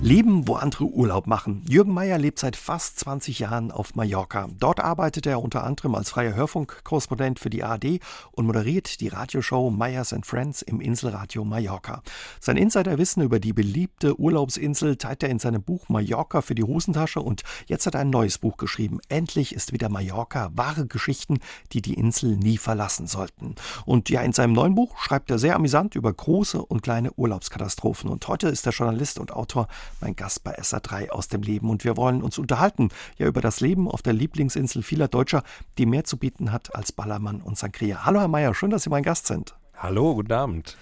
Leben, wo andere Urlaub machen. Jürgen Meyer lebt seit fast 20 Jahren auf Mallorca. Dort arbeitet er unter anderem als freier Hörfunkkorrespondent für die ARD und moderiert die Radioshow Meyers and Friends im Inselradio Mallorca. Sein Insiderwissen über die beliebte Urlaubsinsel teilt er in seinem Buch Mallorca für die Hosentasche und jetzt hat er ein neues Buch geschrieben. Endlich ist wieder Mallorca wahre Geschichten, die die Insel nie verlassen sollten. Und ja, in seinem neuen Buch schreibt er sehr amüsant über große und kleine Urlaubskatastrophen. Und heute ist der Journalist und Autor mein Gast bei SA3 aus dem Leben. Und wir wollen uns unterhalten ja über das Leben auf der Lieblingsinsel vieler Deutscher, die mehr zu bieten hat als Ballermann und Sangria. Hallo Herr Mayer, schön, dass Sie mein Gast sind. Hallo, guten Abend.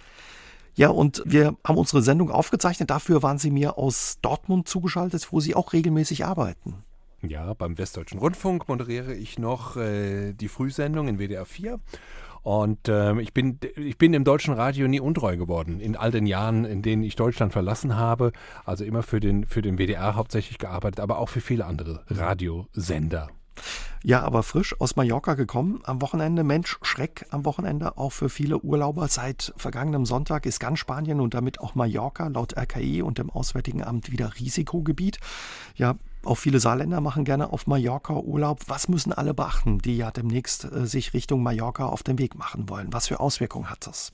Ja, und wir haben unsere Sendung aufgezeichnet. Dafür waren Sie mir aus Dortmund zugeschaltet, wo Sie auch regelmäßig arbeiten. Ja, beim Westdeutschen Rundfunk moderiere ich noch äh, die Frühsendung in WDR 4 und ähm, ich, bin, ich bin dem deutschen Radio nie untreu geworden. In all den Jahren, in denen ich Deutschland verlassen habe. Also immer für den, für den WDR hauptsächlich gearbeitet, aber auch für viele andere Radiosender. Ja, aber frisch aus Mallorca gekommen am Wochenende. Mensch, Schreck am Wochenende auch für viele Urlauber. Seit vergangenem Sonntag ist ganz Spanien und damit auch Mallorca laut RKI und dem Auswärtigen Amt wieder Risikogebiet. Ja, auch viele Saarländer machen gerne auf Mallorca Urlaub. Was müssen alle beachten, die ja demnächst äh, sich Richtung Mallorca auf den Weg machen wollen? Was für Auswirkungen hat das?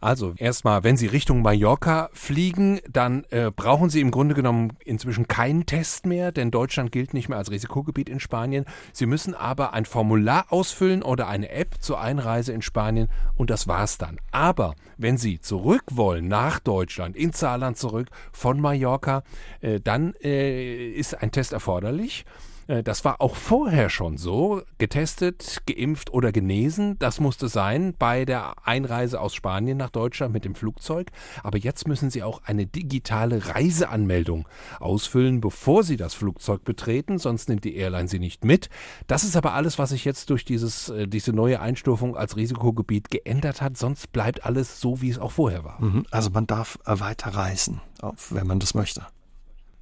Also erstmal, wenn Sie Richtung Mallorca fliegen, dann äh, brauchen Sie im Grunde genommen inzwischen keinen Test mehr, denn Deutschland gilt nicht mehr als Risikogebiet in Spanien. Sie müssen aber ein Formular ausfüllen oder eine App zur Einreise in Spanien und das war's dann. Aber wenn Sie zurück wollen nach Deutschland, ins Saarland zurück von Mallorca, äh, dann äh, ist ein Test erforderlich. Äh, das war auch vorher schon so. Getestet, geimpft oder genesen, das musste sein bei der Einreise aus Spanien nach Deutschland mit dem Flugzeug. Aber jetzt müssen Sie auch eine digitale Reiseanmeldung ausfüllen, bevor Sie das Flugzeug betreten, sonst nimmt die Airline Sie nicht mit. Das ist aber alles, was sich jetzt durch dieses, äh, diese neue Einstufung als Risikogebiet geändert hat. Sonst bleibt alles so, wie es auch vorher war. Mhm. Also man darf weiter reisen, wenn man das möchte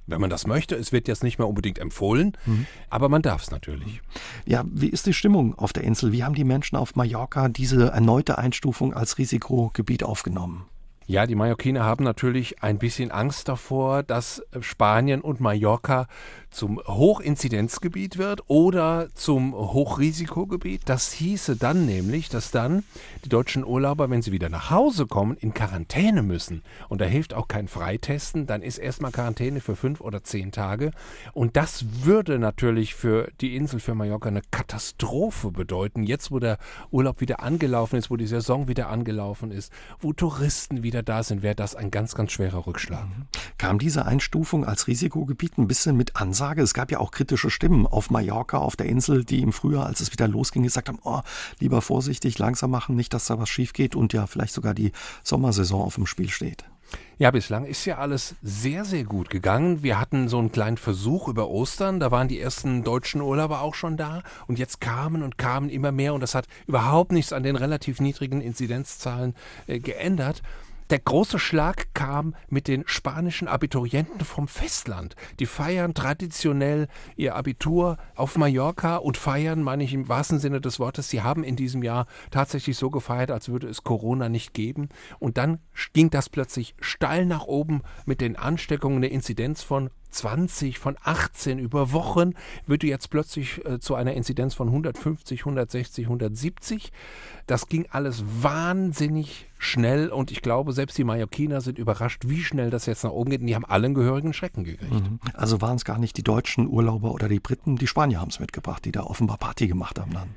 wenn man das möchte. Es wird jetzt nicht mehr unbedingt empfohlen, mhm. aber man darf es natürlich. Ja, wie ist die Stimmung auf der Insel? Wie haben die Menschen auf Mallorca diese erneute Einstufung als Risikogebiet aufgenommen? Ja, die Mallorquiner haben natürlich ein bisschen Angst davor, dass Spanien und Mallorca zum Hochinzidenzgebiet wird oder zum Hochrisikogebiet. Das hieße dann nämlich, dass dann die deutschen Urlauber, wenn sie wieder nach Hause kommen, in Quarantäne müssen. Und da hilft auch kein Freitesten. Dann ist erstmal Quarantäne für fünf oder zehn Tage. Und das würde natürlich für die Insel, für Mallorca eine Katastrophe bedeuten. Jetzt, wo der Urlaub wieder angelaufen ist, wo die Saison wieder angelaufen ist, wo Touristen wieder da sind, wäre das ein ganz, ganz schwerer Rückschlag. Mhm. Kam diese Einstufung als Risikogebiet ein bisschen mit? Ansage. Es gab ja auch kritische Stimmen auf Mallorca, auf der Insel, die im Frühjahr, als es wieder losging, gesagt haben, oh, lieber vorsichtig, langsam machen, nicht, dass da was schief geht und ja vielleicht sogar die Sommersaison auf dem Spiel steht. Ja, bislang ist ja alles sehr, sehr gut gegangen. Wir hatten so einen kleinen Versuch über Ostern, da waren die ersten deutschen Urlauber auch schon da und jetzt kamen und kamen immer mehr und das hat überhaupt nichts an den relativ niedrigen Inzidenzzahlen äh, geändert. Der große Schlag kam mit den spanischen Abiturienten vom Festland. Die feiern traditionell ihr Abitur auf Mallorca und feiern, meine ich im wahrsten Sinne des Wortes, sie haben in diesem Jahr tatsächlich so gefeiert, als würde es Corona nicht geben. Und dann ging das plötzlich steil nach oben mit den Ansteckungen der Inzidenz von 20, von 18 über Wochen, würde jetzt plötzlich äh, zu einer Inzidenz von 150, 160, 170. Das ging alles wahnsinnig schnell und ich glaube, selbst die Mallorquiner sind überrascht, wie schnell das jetzt nach oben geht und die haben alle einen gehörigen Schrecken gekriegt. Mhm. Also waren es gar nicht die deutschen Urlauber oder die Briten, die Spanier haben es mitgebracht, die da offenbar Party gemacht haben dann.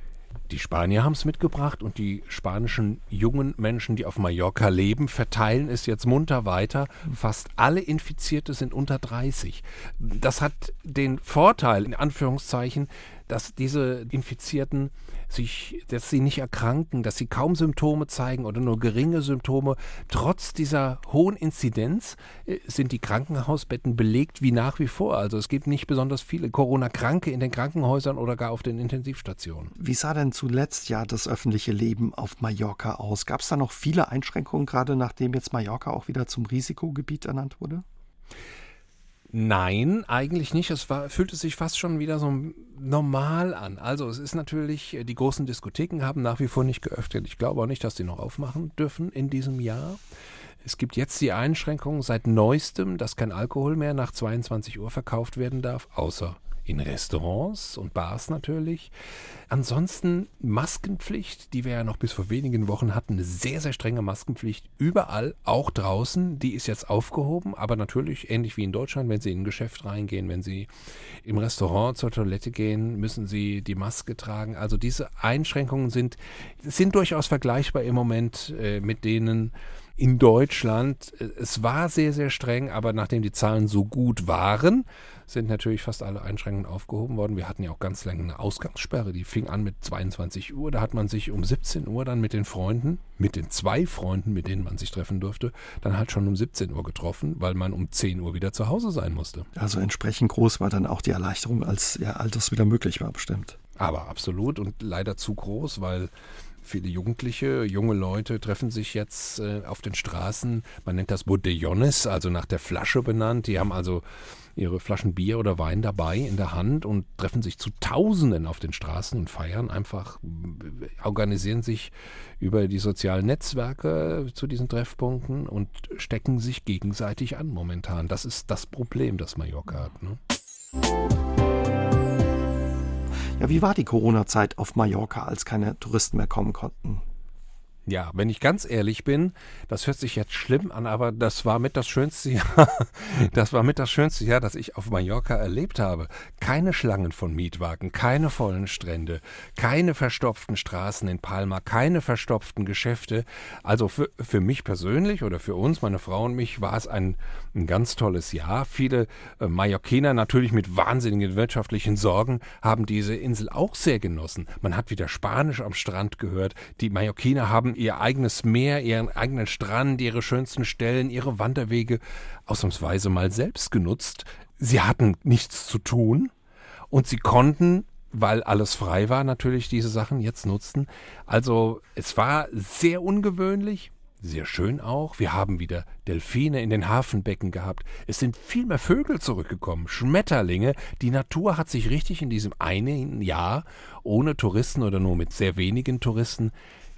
Die Spanier haben es mitgebracht und die spanischen jungen Menschen, die auf Mallorca leben, verteilen es jetzt munter weiter. Fast alle Infizierte sind unter 30. Das hat den Vorteil, in Anführungszeichen, dass diese Infizierten sich, dass sie nicht erkranken, dass sie kaum Symptome zeigen oder nur geringe Symptome. Trotz dieser hohen Inzidenz äh, sind die Krankenhausbetten belegt wie nach wie vor. Also es gibt nicht besonders viele Corona-Kranke in den Krankenhäusern oder gar auf den Intensivstationen. Wie sah denn zuletzt ja das öffentliche Leben auf Mallorca aus? Gab es da noch viele Einschränkungen, gerade nachdem jetzt Mallorca auch wieder zum Risikogebiet ernannt wurde? Nein, eigentlich nicht. Es war, fühlte sich fast schon wieder so normal an. Also es ist natürlich, äh, die großen Diskotheken haben nach wie vor nicht geöffnet. Ich glaube auch nicht, dass die noch aufmachen dürfen in diesem Jahr. Es gibt jetzt die Einschränkung seit neuestem, dass kein Alkohol mehr nach 22 Uhr verkauft werden darf, außer in Restaurants und Bars natürlich. Ansonsten Maskenpflicht, die wir ja noch bis vor wenigen Wochen hatten, eine sehr, sehr strenge Maskenpflicht überall, auch draußen. Die ist jetzt aufgehoben, aber natürlich ähnlich wie in Deutschland, wenn Sie in ein Geschäft reingehen, wenn Sie im Restaurant zur Toilette gehen, müssen Sie die Maske tragen. Also diese Einschränkungen sind, sind durchaus vergleichbar im Moment äh, mit denen, in Deutschland. Es war sehr, sehr streng, aber nachdem die Zahlen so gut waren, sind natürlich fast alle Einschränkungen aufgehoben worden. Wir hatten ja auch ganz lange eine Ausgangssperre, die fing an mit 22 Uhr. Da hat man sich um 17 Uhr dann mit den Freunden, mit den zwei Freunden, mit denen man sich treffen durfte, dann halt schon um 17 Uhr getroffen, weil man um 10 Uhr wieder zu Hause sein musste. Also entsprechend groß war dann auch die Erleichterung, als ja, all das wieder möglich war, bestimmt. Aber absolut und leider zu groß, weil Viele Jugendliche, junge Leute treffen sich jetzt äh, auf den Straßen. Man nennt das Bodellones, also nach der Flasche benannt. Die haben also ihre Flaschen Bier oder Wein dabei in der Hand und treffen sich zu Tausenden auf den Straßen und feiern einfach, organisieren sich über die sozialen Netzwerke zu diesen Treffpunkten und stecken sich gegenseitig an momentan. Das ist das Problem, das Mallorca hat. Ne? Ja, wie war die Corona-Zeit auf Mallorca, als keine Touristen mehr kommen konnten? Ja, wenn ich ganz ehrlich bin, das hört sich jetzt schlimm an, aber das war mit das schönste Jahr, das war mit das schönste Jahr, das ich auf Mallorca erlebt habe. Keine Schlangen von Mietwagen, keine vollen Strände, keine verstopften Straßen in Palma, keine verstopften Geschäfte. Also für, für mich persönlich oder für uns, meine Frau und mich, war es ein, ein ganz tolles Jahr. Viele äh, Mallorquiner natürlich mit wahnsinnigen wirtschaftlichen Sorgen haben diese Insel auch sehr genossen. Man hat wieder Spanisch am Strand gehört. Die Mallorquiner haben ihr eigenes Meer, ihren eigenen Strand, ihre schönsten Stellen, ihre Wanderwege ausnahmsweise mal selbst genutzt. Sie hatten nichts zu tun und sie konnten weil alles frei war, natürlich diese Sachen jetzt nutzen. Also es war sehr ungewöhnlich, sehr schön auch. Wir haben wieder Delfine in den Hafenbecken gehabt. Es sind viel mehr Vögel zurückgekommen, Schmetterlinge. Die Natur hat sich richtig in diesem einen Jahr ohne Touristen oder nur mit sehr wenigen Touristen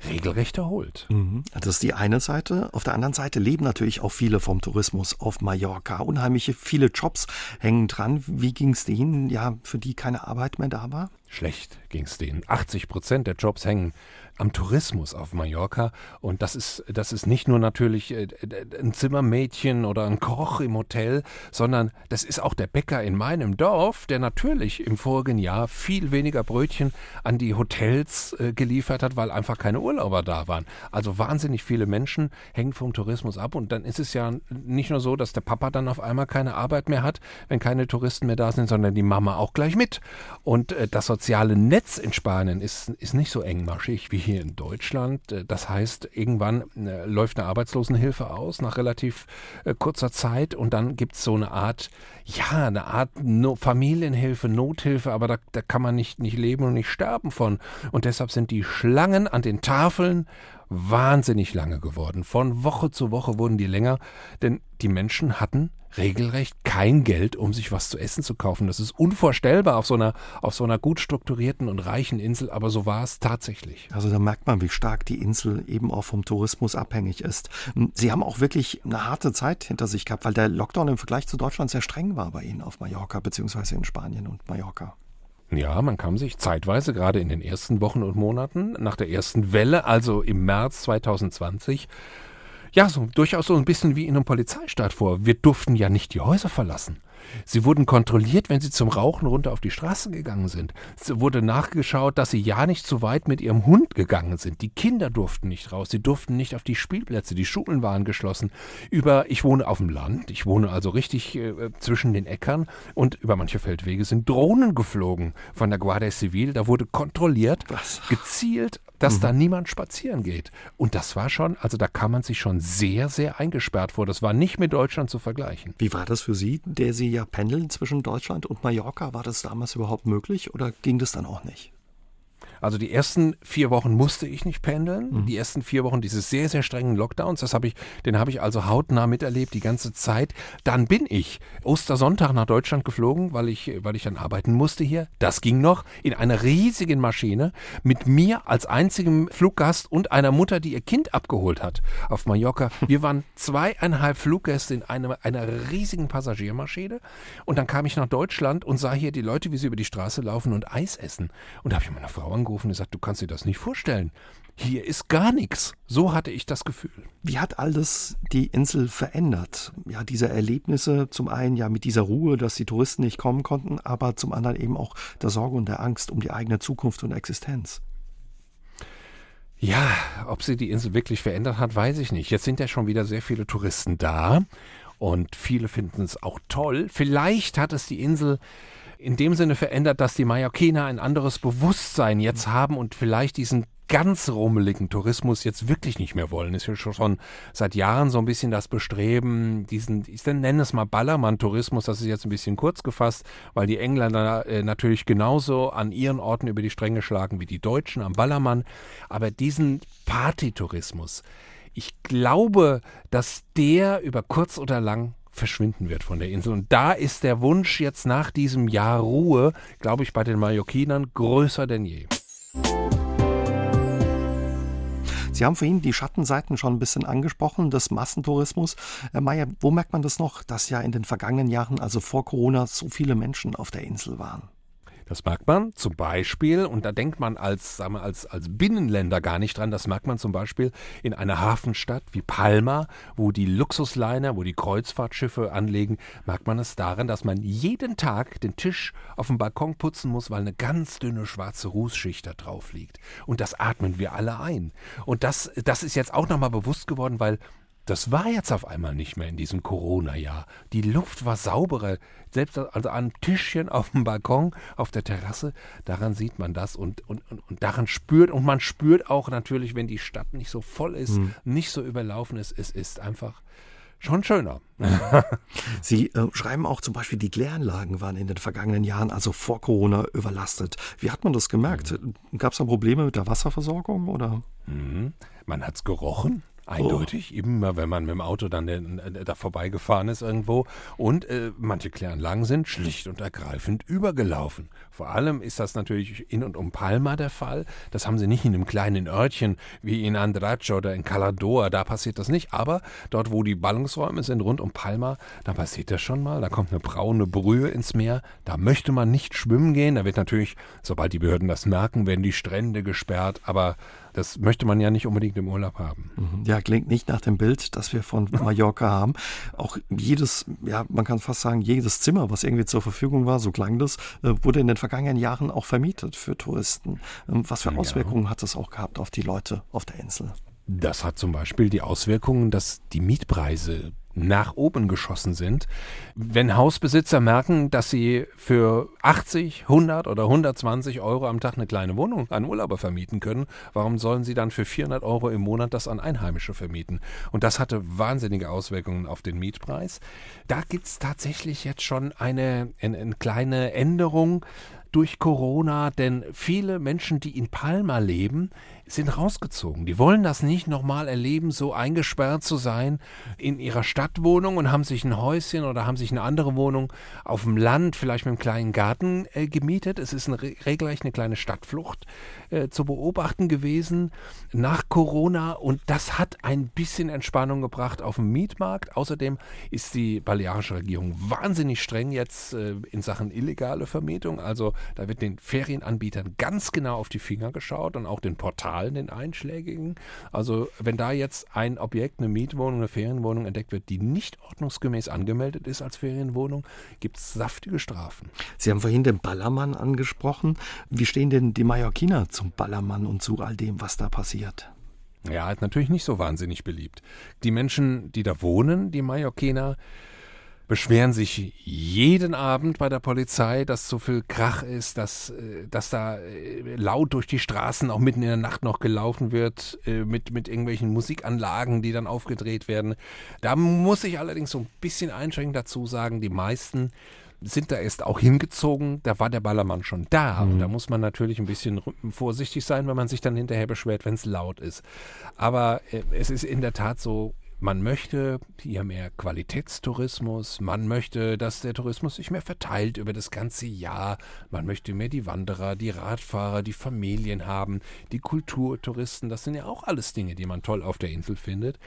regelrecht erholt. Mhm. Das ist die eine Seite. Auf der anderen Seite leben natürlich auch viele vom Tourismus auf Mallorca. Unheimliche viele Jobs hängen dran. Wie ging es denen, ja, für die keine Arbeit mehr da war? Schlecht ging es denen. 80 Prozent der Jobs hängen am Tourismus auf Mallorca. Und das ist, das ist nicht nur natürlich äh, ein Zimmermädchen oder ein Koch im Hotel, sondern das ist auch der Bäcker in meinem Dorf, der natürlich im vorigen Jahr viel weniger Brötchen an die Hotels äh, geliefert hat, weil einfach keine Urlauber da waren. Also wahnsinnig viele Menschen hängen vom Tourismus ab. Und dann ist es ja nicht nur so, dass der Papa dann auf einmal keine Arbeit mehr hat, wenn keine Touristen mehr da sind, sondern die Mama auch gleich mit. Und äh, das soziale Netz in Spanien ist, ist nicht so engmaschig wie hier in Deutschland. Äh, das heißt, irgendwann äh, läuft eine Arbeitslosenhilfe aus nach relativ äh, kurzer Zeit und dann gibt es so eine Art, ja, eine Art no Familienhilfe, Nothilfe, aber da, da kann man nicht, nicht leben und nicht sterben von. Und deshalb sind die Schlangen an den Tafeln wahnsinnig lange geworden. Von Woche zu Woche wurden die länger, denn die Menschen hatten regelrecht kein Geld, um sich was zu essen zu kaufen. Das ist unvorstellbar auf so einer, auf so einer gut strukturierten und reichen Insel, aber so war es tatsächlich. Also da merkt man, wie stark die Insel eben auch vom Tourismus abhängig ist. Sie haben auch wirklich eine harte Zeit hinter sich gehabt, weil der Lockdown im Vergleich zu Deutschland sehr streng war bei Ihnen auf Mallorca, beziehungsweise in Spanien und Mallorca. Ja, man kam sich zeitweise, gerade in den ersten Wochen und Monaten, nach der ersten Welle, also im März 2020, ja, so durchaus so ein bisschen wie in einem Polizeistaat vor. Wir durften ja nicht die Häuser verlassen. Sie wurden kontrolliert, wenn sie zum Rauchen runter auf die Straße gegangen sind. Es wurde nachgeschaut, dass sie ja nicht zu weit mit ihrem Hund gegangen sind. Die Kinder durften nicht raus, sie durften nicht auf die Spielplätze, die Schulen waren geschlossen. Über, ich wohne auf dem Land, ich wohne also richtig äh, zwischen den Äckern und über manche Feldwege sind Drohnen geflogen von der Guardia Civil. Da wurde kontrolliert, Was? gezielt dass mhm. da niemand spazieren geht. Und das war schon, also da kam man sich schon sehr, sehr eingesperrt vor. Das war nicht mit Deutschland zu vergleichen. Wie war das für Sie, der Sie ja pendeln zwischen Deutschland und Mallorca? War das damals überhaupt möglich oder ging das dann auch nicht? Also die ersten vier Wochen musste ich nicht pendeln. Mhm. Die ersten vier Wochen dieses sehr, sehr strengen Lockdowns, das habe ich, den habe ich also hautnah miterlebt die ganze Zeit. Dann bin ich Ostersonntag nach Deutschland geflogen, weil ich, weil ich dann arbeiten musste hier. Das ging noch in einer riesigen Maschine mit mir als einzigem Fluggast und einer Mutter, die ihr Kind abgeholt hat auf Mallorca. Wir waren zweieinhalb Fluggäste in einer, einer riesigen Passagiermaschine. Und dann kam ich nach Deutschland und sah hier die Leute, wie sie über die Straße laufen und Eis essen. Und da habe ich meine Frau angerufen und gesagt, du kannst dir das nicht vorstellen. Hier ist gar nichts. So hatte ich das Gefühl. Wie hat alles die Insel verändert? Ja, diese Erlebnisse, zum einen ja mit dieser Ruhe, dass die Touristen nicht kommen konnten, aber zum anderen eben auch der Sorge und der Angst um die eigene Zukunft und Existenz. Ja, ob sie die Insel wirklich verändert hat, weiß ich nicht. Jetzt sind ja schon wieder sehr viele Touristen da und viele finden es auch toll. Vielleicht hat es die Insel in dem Sinne verändert, dass die Mallorquiner ein anderes Bewusstsein jetzt haben und vielleicht diesen ganz rummeligen Tourismus jetzt wirklich nicht mehr wollen. Ist ja schon seit Jahren so ein bisschen das Bestreben, diesen, ich nenne es mal Ballermann-Tourismus, das ist jetzt ein bisschen kurz gefasst, weil die Engländer äh, natürlich genauso an ihren Orten über die Stränge schlagen wie die Deutschen am Ballermann. Aber diesen Partytourismus, ich glaube, dass der über kurz oder lang verschwinden wird von der Insel. Und da ist der Wunsch jetzt nach diesem Jahr Ruhe, glaube ich, bei den Mallorquinern größer denn je. Sie haben vorhin die Schattenseiten schon ein bisschen angesprochen, des Massentourismus. Herr Mayer, wo merkt man das noch, dass ja in den vergangenen Jahren, also vor Corona, so viele Menschen auf der Insel waren? Das merkt man zum Beispiel, und da denkt man als, sagen wir, als, als Binnenländer gar nicht dran, das merkt man zum Beispiel in einer Hafenstadt wie Palma, wo die Luxusliner, wo die Kreuzfahrtschiffe anlegen, merkt man es daran, dass man jeden Tag den Tisch auf dem Balkon putzen muss, weil eine ganz dünne schwarze Rußschicht da drauf liegt. Und das atmen wir alle ein. Und das, das ist jetzt auch nochmal bewusst geworden, weil das war jetzt auf einmal nicht mehr in diesem Corona-Jahr. Die Luft war sauberer. Selbst also an Tischchen auf dem Balkon, auf der Terrasse, daran sieht man das und, und, und, und daran spürt, und man spürt auch natürlich, wenn die Stadt nicht so voll ist, hm. nicht so überlaufen ist, es ist einfach schon schöner. Sie äh, schreiben auch zum Beispiel, die Kläranlagen waren in den vergangenen Jahren, also vor Corona, überlastet. Wie hat man das gemerkt? Mhm. Gab es da Probleme mit der Wasserversorgung oder? Mhm. Man hat es gerochen. Eindeutig, oh. immer wenn man mit dem Auto dann den, äh, da vorbeigefahren ist irgendwo. Und äh, manche Kläranlagen sind schlicht und ergreifend übergelaufen. Vor allem ist das natürlich in und um Palma der Fall. Das haben sie nicht in einem kleinen Örtchen wie in Andracho oder in Caladoa, da passiert das nicht. Aber dort, wo die Ballungsräume sind, rund um Palma, da passiert das schon mal. Da kommt eine braune Brühe ins Meer. Da möchte man nicht schwimmen gehen. Da wird natürlich, sobald die Behörden das merken, werden die Strände gesperrt. Aber das möchte man ja nicht unbedingt im Urlaub haben. Mhm. Ja, klingt nicht nach dem Bild, das wir von Mallorca haben. Auch jedes, ja, man kann fast sagen, jedes Zimmer, was irgendwie zur Verfügung war, so klang das, äh, wurde in den vergangenen Jahren auch vermietet für Touristen. Ähm, was für Auswirkungen ja. hat das auch gehabt auf die Leute auf der Insel? Das hat zum Beispiel die Auswirkungen, dass die Mietpreise nach oben geschossen sind. Wenn Hausbesitzer merken, dass sie für 80, 100 oder 120 Euro am Tag eine kleine Wohnung an Urlauber vermieten können, warum sollen sie dann für 400 Euro im Monat das an Einheimische vermieten? Und das hatte wahnsinnige Auswirkungen auf den Mietpreis. Da gibt es tatsächlich jetzt schon eine, eine, eine kleine Änderung durch Corona, denn viele Menschen, die in Palma leben, sind rausgezogen. Die wollen das nicht nochmal erleben, so eingesperrt zu sein in ihrer Stadtwohnung und haben sich ein Häuschen oder haben sich eine andere Wohnung auf dem Land, vielleicht mit einem kleinen Garten äh, gemietet. Es ist eine, regelrecht eine kleine Stadtflucht äh, zu beobachten gewesen nach Corona und das hat ein bisschen Entspannung gebracht auf dem Mietmarkt. Außerdem ist die balearische Regierung wahnsinnig streng jetzt äh, in Sachen illegale Vermietung. Also da wird den Ferienanbietern ganz genau auf die Finger geschaut und auch den Portalen Zahlen, den einschlägigen. Also wenn da jetzt ein Objekt, eine Mietwohnung, eine Ferienwohnung entdeckt wird, die nicht ordnungsgemäß angemeldet ist als Ferienwohnung, gibt es saftige Strafen. Sie haben vorhin den Ballermann angesprochen. Wie stehen denn die Mallorquiner zum Ballermann und zu all dem, was da passiert? Ja, ist natürlich nicht so wahnsinnig beliebt. Die Menschen, die da wohnen, die Mallorquiner, beschweren sich jeden Abend bei der Polizei, dass so viel Krach ist, dass, äh, dass da äh, laut durch die Straßen auch mitten in der Nacht noch gelaufen wird, äh, mit, mit irgendwelchen Musikanlagen, die dann aufgedreht werden. Da muss ich allerdings so ein bisschen einschränkend dazu sagen, die meisten sind da erst auch hingezogen, da war der Ballermann schon da. Mhm. Und da muss man natürlich ein bisschen vorsichtig sein, wenn man sich dann hinterher beschwert, wenn es laut ist. Aber äh, es ist in der Tat so, man möchte hier mehr Qualitätstourismus, man möchte, dass der Tourismus sich mehr verteilt über das ganze Jahr, man möchte mehr die Wanderer, die Radfahrer, die Familien haben, die Kulturtouristen, das sind ja auch alles Dinge, die man toll auf der Insel findet.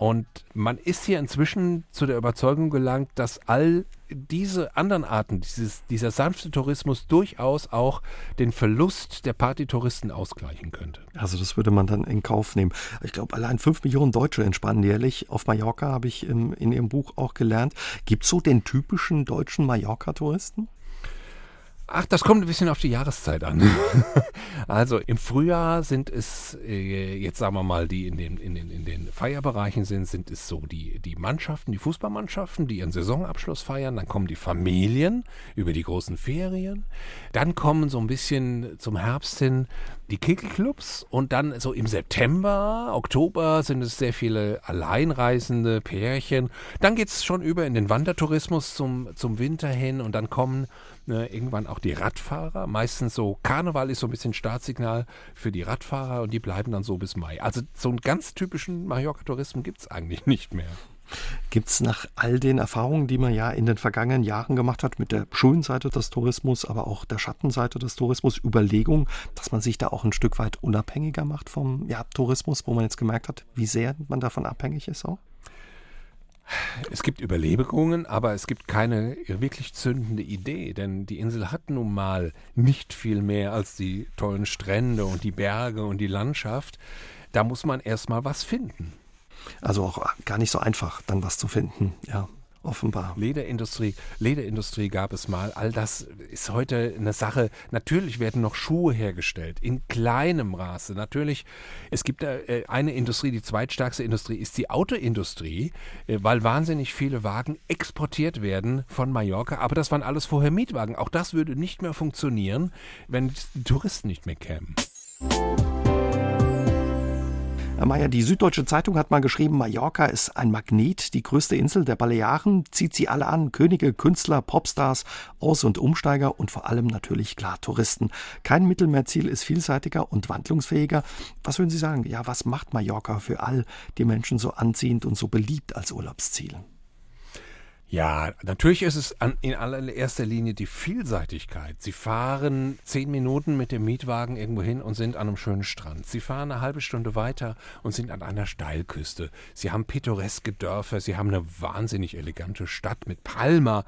Und man ist hier inzwischen zu der Überzeugung gelangt, dass all diese anderen Arten, dieses, dieser sanfte Tourismus durchaus auch den Verlust der Partytouristen ausgleichen könnte. Also das würde man dann in Kauf nehmen. Ich glaube, allein fünf Millionen Deutsche entspannen jährlich auf Mallorca, habe ich in, in Ihrem Buch auch gelernt. Gibt es so den typischen deutschen Mallorca-Touristen? Ach, das kommt ein bisschen auf die Jahreszeit an. also im Frühjahr sind es, äh, jetzt sagen wir mal, die in den, in den, in den Feierbereichen sind, sind es so die, die Mannschaften, die Fußballmannschaften, die ihren Saisonabschluss feiern. Dann kommen die Familien über die großen Ferien. Dann kommen so ein bisschen zum Herbst hin die Kegelclubs und dann so im September, Oktober sind es sehr viele alleinreisende Pärchen. Dann geht es schon über in den Wandertourismus zum, zum Winter hin und dann kommen ne, irgendwann auch die Radfahrer. Meistens so, Karneval ist so ein bisschen Startsignal für die Radfahrer und die bleiben dann so bis Mai. Also so einen ganz typischen Mallorca-Tourismus gibt es eigentlich nicht mehr. Gibt es nach all den Erfahrungen, die man ja in den vergangenen Jahren gemacht hat, mit der schönen Seite des Tourismus, aber auch der Schattenseite des Tourismus, Überlegungen, dass man sich da auch ein Stück weit unabhängiger macht vom ja, Tourismus, wo man jetzt gemerkt hat, wie sehr man davon abhängig ist auch? Es gibt Überlegungen, aber es gibt keine wirklich zündende Idee, denn die Insel hat nun mal nicht viel mehr als die tollen Strände und die Berge und die Landschaft. Da muss man erstmal was finden. Also auch gar nicht so einfach, dann was zu finden, ja offenbar. Lederindustrie, Lederindustrie gab es mal. All das ist heute eine Sache. Natürlich werden noch Schuhe hergestellt, in kleinem Maße. Natürlich, es gibt äh, eine Industrie, die zweitstärkste Industrie ist die Autoindustrie, äh, weil wahnsinnig viele Wagen exportiert werden von Mallorca. Aber das waren alles vorher Mietwagen. Auch das würde nicht mehr funktionieren, wenn die Touristen nicht mehr kämen. Herr Mayer, die Süddeutsche Zeitung hat mal geschrieben, Mallorca ist ein Magnet, die größte Insel der Balearen, zieht sie alle an, Könige, Künstler, Popstars, Aus- und Umsteiger und vor allem natürlich klar Touristen. Kein Mittelmeerziel ist vielseitiger und wandlungsfähiger. Was würden Sie sagen? Ja, was macht Mallorca für all die Menschen so anziehend und so beliebt als Urlaubsziel? Ja, natürlich ist es an, in allererster Linie die Vielseitigkeit. Sie fahren zehn Minuten mit dem Mietwagen irgendwo hin und sind an einem schönen Strand. Sie fahren eine halbe Stunde weiter und sind an einer Steilküste. Sie haben pittoreske Dörfer. Sie haben eine wahnsinnig elegante Stadt mit Palma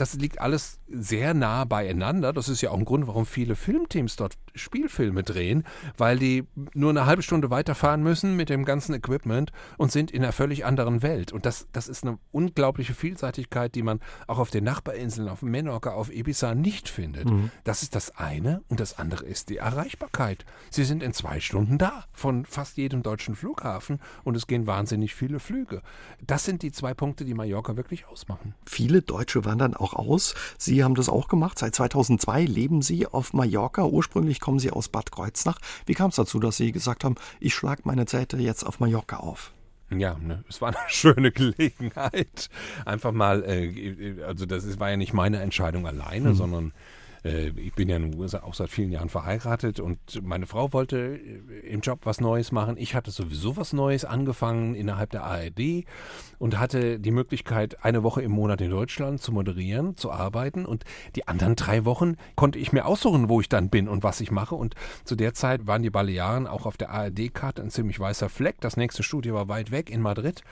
das liegt alles sehr nah beieinander. Das ist ja auch ein Grund, warum viele Filmteams dort Spielfilme drehen, weil die nur eine halbe Stunde weiterfahren müssen mit dem ganzen Equipment und sind in einer völlig anderen Welt. Und das, das ist eine unglaubliche Vielseitigkeit, die man auch auf den Nachbarinseln, auf Menorca, auf Ibiza nicht findet. Mhm. Das ist das eine. Und das andere ist die Erreichbarkeit. Sie sind in zwei Stunden da von fast jedem deutschen Flughafen und es gehen wahnsinnig viele Flüge. Das sind die zwei Punkte, die Mallorca wirklich ausmachen. Viele Deutsche wandern auch aus. Sie haben das auch gemacht. Seit 2002 leben Sie auf Mallorca. Ursprünglich kommen Sie aus Bad Kreuznach. Wie kam es dazu, dass Sie gesagt haben, ich schlage meine Zelte jetzt auf Mallorca auf? Ja, ne, es war eine schöne Gelegenheit. Einfach mal, äh, also das war ja nicht meine Entscheidung alleine, mhm. sondern ich bin ja auch seit vielen Jahren verheiratet und meine Frau wollte äh, im Job was Neues machen. Ich hatte sowieso was Neues angefangen innerhalb der ARD und hatte die Möglichkeit, eine Woche im Monat in Deutschland zu moderieren, zu arbeiten und die anderen drei Wochen konnte ich mir aussuchen, wo ich dann bin und was ich mache. Und zu der Zeit waren die Balearen auch auf der ARD-Karte ein ziemlich weißer Fleck. Das nächste Studio war weit weg in Madrid.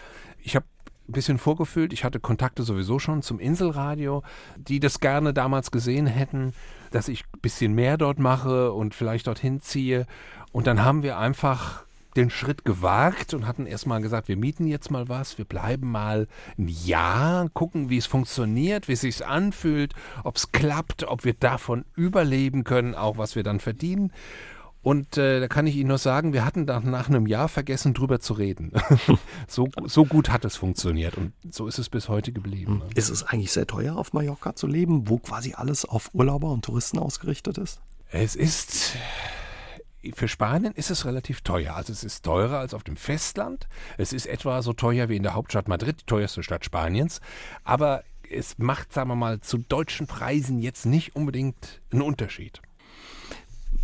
Ich habe ein bisschen vorgefühlt. Ich hatte Kontakte sowieso schon zum Inselradio, die das gerne damals gesehen hätten, dass ich ein bisschen mehr dort mache und vielleicht dorthin ziehe. Und dann haben wir einfach den Schritt gewagt und hatten erstmal gesagt, wir mieten jetzt mal was, wir bleiben mal ein Jahr, gucken, wie es funktioniert, wie es sich anfühlt, ob es klappt, ob wir davon überleben können, auch was wir dann verdienen. Und äh, da kann ich Ihnen nur sagen, wir hatten dann nach einem Jahr vergessen, drüber zu reden. so, so gut hat es funktioniert und so ist es bis heute geblieben. Ne? Ist es eigentlich sehr teuer, auf Mallorca zu leben, wo quasi alles auf Urlauber und Touristen ausgerichtet ist? Es ist für Spanien ist es relativ teuer. Also es ist teurer als auf dem Festland. Es ist etwa so teuer wie in der Hauptstadt Madrid, die teuerste Stadt Spaniens. Aber es macht, sagen wir mal, zu deutschen Preisen jetzt nicht unbedingt einen Unterschied.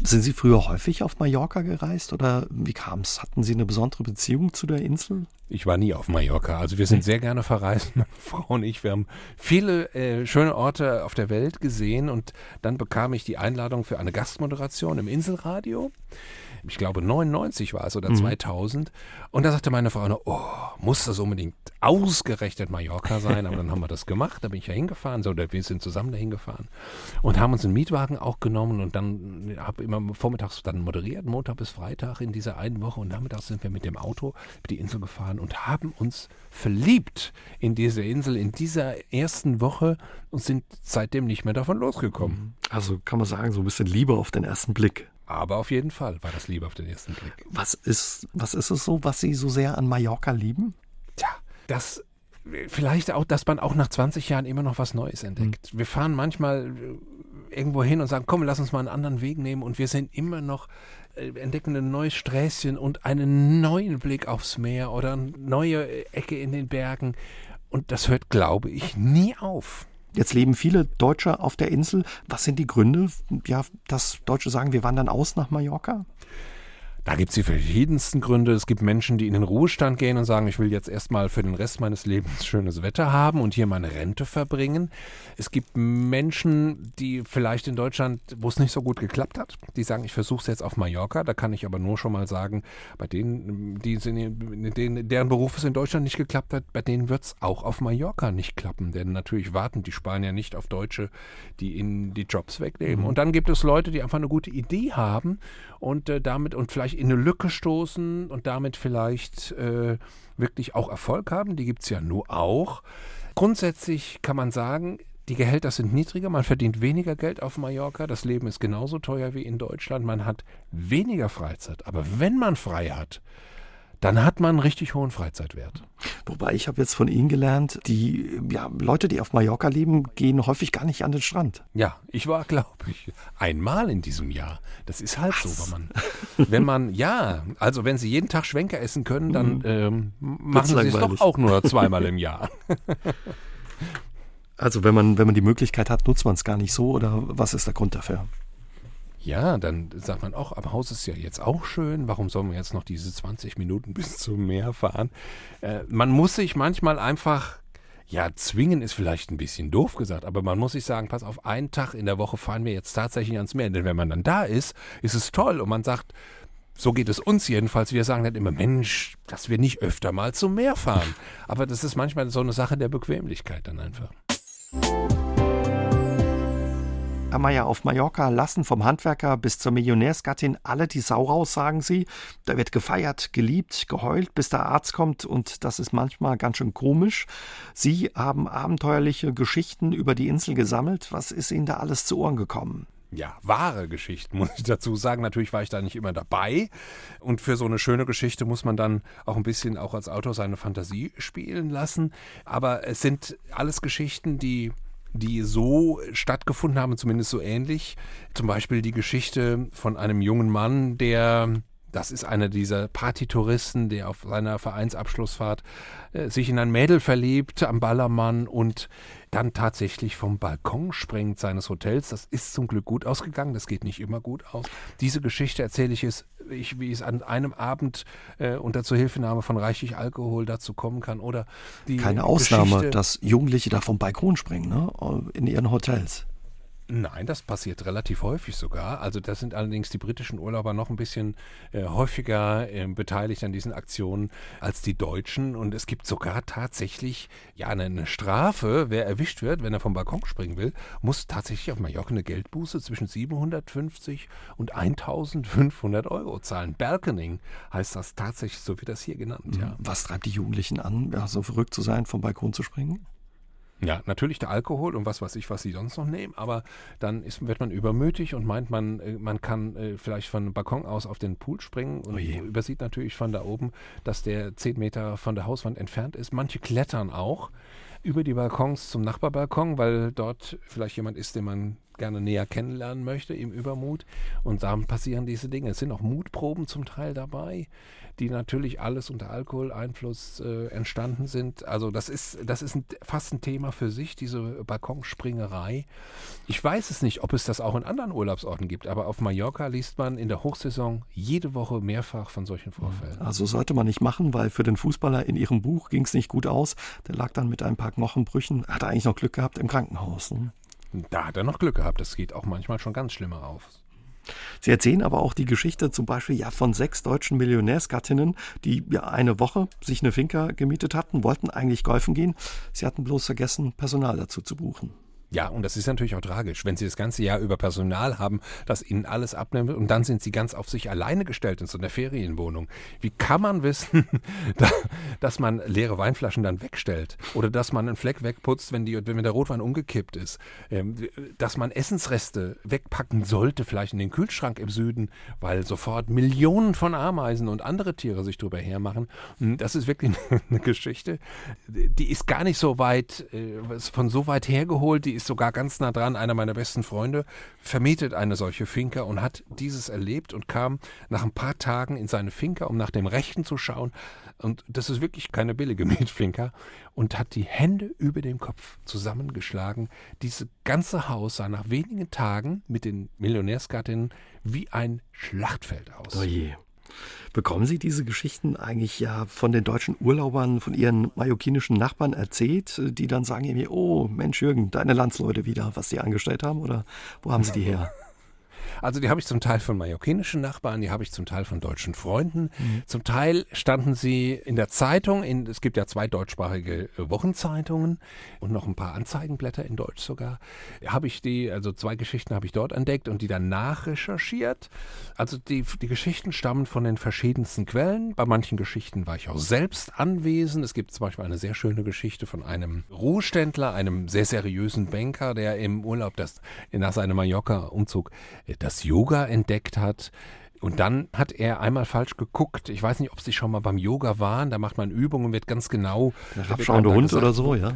Sind Sie früher häufig auf Mallorca gereist oder wie kam es? Hatten Sie eine besondere Beziehung zu der Insel? Ich war nie auf Mallorca. Also wir sind sehr gerne verreist, meine Frau und ich. Wir haben viele äh, schöne Orte auf der Welt gesehen und dann bekam ich die Einladung für eine Gastmoderation im Inselradio ich glaube 99 war es oder mhm. 2000. Und da sagte meine Frau, oh, muss das unbedingt ausgerechnet Mallorca sein? Aber dann haben wir das gemacht, da bin ich ja hingefahren, so, oder wir sind zusammen dahin gefahren und haben uns einen Mietwagen auch genommen und dann habe immer vormittags dann moderiert, Montag bis Freitag in dieser einen Woche und nachmittags sind wir mit dem Auto über die Insel gefahren und haben uns verliebt in diese Insel in dieser ersten Woche und sind seitdem nicht mehr davon losgekommen. Also kann man sagen, so ein bisschen Liebe auf den ersten Blick. Aber auf jeden Fall war das Liebe auf den ersten Blick. Was ist, was ist es so, was Sie so sehr an Mallorca lieben? Tja, das vielleicht auch, dass man auch nach 20 Jahren immer noch was Neues entdeckt. Mhm. Wir fahren manchmal äh, irgendwo hin und sagen, komm, lass uns mal einen anderen Weg nehmen und wir sind immer noch äh, entdecken ein neues Sträßchen und einen neuen Blick aufs Meer oder eine neue Ecke in den Bergen und das hört, glaube ich, nie auf. Jetzt leben viele Deutsche auf der Insel. Was sind die Gründe, ja, dass Deutsche sagen, wir wandern aus nach Mallorca? Da gibt es die verschiedensten Gründe. Es gibt Menschen, die in den Ruhestand gehen und sagen, ich will jetzt erstmal für den Rest meines Lebens schönes Wetter haben und hier meine Rente verbringen. Es gibt Menschen, die vielleicht in Deutschland, wo es nicht so gut geklappt hat, die sagen, ich versuche es jetzt auf Mallorca. Da kann ich aber nur schon mal sagen, bei denen, die sind, denen, deren Beruf es in Deutschland nicht geklappt hat, bei denen wird es auch auf Mallorca nicht klappen. Denn natürlich warten die Spanier nicht auf Deutsche, die ihnen die Jobs wegnehmen. Mhm. Und dann gibt es Leute, die einfach eine gute Idee haben und äh, damit und vielleicht in eine Lücke stoßen und damit vielleicht äh, wirklich auch Erfolg haben. Die gibt es ja nur auch. Grundsätzlich kann man sagen, die Gehälter sind niedriger, man verdient weniger Geld auf Mallorca, das Leben ist genauso teuer wie in Deutschland, man hat weniger Freizeit. Aber wenn man frei hat, dann hat man einen richtig hohen Freizeitwert. Wobei ich habe jetzt von Ihnen gelernt, die ja, Leute, die auf Mallorca leben, gehen häufig gar nicht an den Strand. Ja, ich war, glaube ich, einmal in diesem Jahr. Das ist halt Was? so, wenn man, wenn man, ja, also wenn Sie jeden Tag Schwenker essen können, dann mhm. ähm, machen Sie es doch auch nur zweimal im Jahr. Also wenn man, wenn man die Möglichkeit hat, nutzt man es gar nicht so oder was ist der Grund dafür? Ja, dann sagt man auch, am Haus ist ja jetzt auch schön, warum sollen wir jetzt noch diese 20 Minuten bis zum Meer fahren? Äh, man muss sich manchmal einfach, ja, zwingen ist vielleicht ein bisschen doof gesagt, aber man muss sich sagen, pass auf, einen Tag in der Woche fahren wir jetzt tatsächlich ans Meer. Denn wenn man dann da ist, ist es toll und man sagt, so geht es uns jedenfalls. Wir sagen dann immer, Mensch, dass wir nicht öfter mal zum Meer fahren. Aber das ist manchmal so eine Sache der Bequemlichkeit dann einfach. Amaya auf Mallorca lassen vom Handwerker bis zur Millionärsgattin alle die Sau raus, sagen sie. Da wird gefeiert, geliebt, geheult, bis der Arzt kommt und das ist manchmal ganz schön komisch. Sie haben abenteuerliche Geschichten über die Insel gesammelt. Was ist Ihnen da alles zu Ohren gekommen? ja, wahre Geschichten, muss ich dazu sagen. Natürlich war ich da nicht immer dabei. Und für so eine schöne Geschichte muss man dann auch ein bisschen auch als Autor seine Fantasie spielen lassen. Aber es sind alles Geschichten, die die so stattgefunden haben, zumindest so ähnlich. Zum Beispiel die Geschichte von einem jungen Mann, der das ist einer dieser Partytouristen, der auf seiner Vereinsabschlussfahrt äh, sich in ein Mädel verliebt am Ballermann und dann tatsächlich vom Balkon springt seines Hotels. Das ist zum Glück gut ausgegangen, das geht nicht immer gut aus. Diese Geschichte erzähle ich es, ich, wie es an einem Abend äh, unter Zuhilfenahme von reichlich Alkohol dazu kommen kann. Oder die Keine Ausnahme, Geschichte, dass Jugendliche da vom Balkon springen, ne? in ihren Hotels. Nein, das passiert relativ häufig sogar. Also da sind allerdings die britischen Urlauber noch ein bisschen äh, häufiger äh, beteiligt an diesen Aktionen als die Deutschen. Und es gibt sogar tatsächlich ja eine, eine, Strafe. Wer erwischt wird, wenn er vom Balkon springen will, muss tatsächlich auf Mallorca eine Geldbuße zwischen 750 und 1500 Euro zahlen. Balconing heißt das tatsächlich, so wird das hier genannt. Ja. Was treibt die Jugendlichen an, ja, so verrückt zu sein, vom Balkon zu springen? Ja, natürlich der Alkohol und was weiß ich, was sie sonst noch nehmen, aber dann ist, wird man übermütig und meint, man, äh, man kann äh, vielleicht von Balkon aus auf den Pool springen und oh übersieht natürlich von da oben, dass der zehn Meter von der Hauswand entfernt ist. Manche klettern auch über die Balkons zum Nachbarbalkon, weil dort vielleicht jemand ist, den man gerne näher kennenlernen möchte im Übermut. Und dann passieren diese Dinge. Es sind auch Mutproben zum Teil dabei, die natürlich alles unter Alkoholeinfluss äh, entstanden sind. Also das ist, das ist ein, fast ein Thema für sich, diese Balkonspringerei. Ich weiß es nicht, ob es das auch in anderen Urlaubsorten gibt, aber auf Mallorca liest man in der Hochsaison jede Woche mehrfach von solchen Vorfällen. Also sollte man nicht machen, weil für den Fußballer in ihrem Buch ging es nicht gut aus. Der lag dann mit ein paar Knochenbrüchen, hat er eigentlich noch Glück gehabt im Krankenhaus. Ne? Da hat er noch Glück gehabt. Das geht auch manchmal schon ganz schlimmer auf. Sie erzählen aber auch die Geschichte zum Beispiel ja von sechs deutschen Millionärsgattinnen, die ja eine Woche sich eine Finca gemietet hatten, wollten eigentlich golfen gehen. Sie hatten bloß vergessen, Personal dazu zu buchen. Ja, und das ist natürlich auch tragisch, wenn Sie das ganze Jahr über Personal haben, das Ihnen alles abnimmt und dann sind Sie ganz auf sich alleine gestellt in so einer Ferienwohnung. Wie kann man wissen, dass man leere Weinflaschen dann wegstellt oder dass man einen Fleck wegputzt, wenn, die, wenn der Rotwein umgekippt ist, ähm, dass man Essensreste wegpacken sollte, vielleicht in den Kühlschrank im Süden, weil sofort Millionen von Ameisen und andere Tiere sich drüber hermachen. Hm, das ist wirklich eine Geschichte, die ist gar nicht so weit, äh, von so weit hergeholt, die ist ist sogar ganz nah dran. Einer meiner besten Freunde vermietet eine solche Finca und hat dieses erlebt und kam nach ein paar Tagen in seine Finca, um nach dem Rechten zu schauen. Und das ist wirklich keine billige Mietfinca. Und hat die Hände über dem Kopf zusammengeschlagen. Dieses ganze Haus sah nach wenigen Tagen mit den Millionärsgattinnen wie ein Schlachtfeld aus. Oh je. Bekommen Sie diese Geschichten eigentlich ja von den deutschen Urlaubern, von Ihren mallorquinischen Nachbarn erzählt, die dann sagen irgendwie, oh Mensch Jürgen, deine Landsleute wieder, was die angestellt haben oder wo haben Sie die her? Also die habe ich zum Teil von mallorquinischen Nachbarn, die habe ich zum Teil von deutschen Freunden. Mhm. Zum Teil standen sie in der Zeitung, in, es gibt ja zwei deutschsprachige äh, Wochenzeitungen und noch ein paar Anzeigenblätter in Deutsch sogar. Habe ich die, also zwei Geschichten habe ich dort entdeckt und die dann nachrecherchiert. Also die, die Geschichten stammen von den verschiedensten Quellen. Bei manchen Geschichten war ich auch selbst anwesend. Es gibt zum Beispiel eine sehr schöne Geschichte von einem Ruheständler, einem sehr seriösen Banker, der im Urlaub das, nach seinem Mallorca-Umzug äh, das Yoga entdeckt hat. Und dann hat er einmal falsch geguckt. Ich weiß nicht, ob Sie schon mal beim Yoga waren. Da macht man Übungen und wird ganz genau. Der abschauende Hund gesagt, oder so, ja.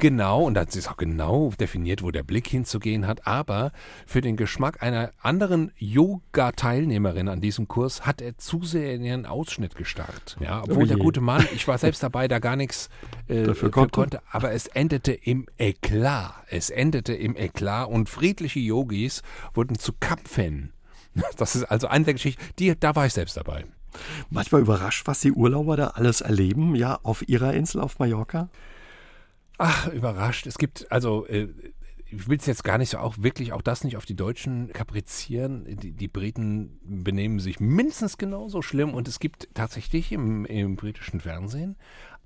Genau, und da ist auch genau definiert, wo der Blick hinzugehen hat. Aber für den Geschmack einer anderen Yoga-Teilnehmerin an diesem Kurs hat er zu sehr in ihren Ausschnitt gestarrt. Ja, obwohl oh der gute Mann, ich war selbst dabei, da gar nichts äh, dafür konnte. konnte. Aber es endete im Eklat. Es endete im Eklat und friedliche Yogis wurden zu Kapfen. Das ist also eine der Geschichten, die, da war ich selbst dabei. Manchmal überrascht, was die Urlauber da alles erleben, ja, auf ihrer Insel auf Mallorca. Ach, überrascht. Es gibt, also, äh, ich will es jetzt gar nicht so auch wirklich auch das nicht auf die Deutschen kaprizieren. Die, die, Briten benehmen sich mindestens genauso schlimm und es gibt tatsächlich im, im britischen Fernsehen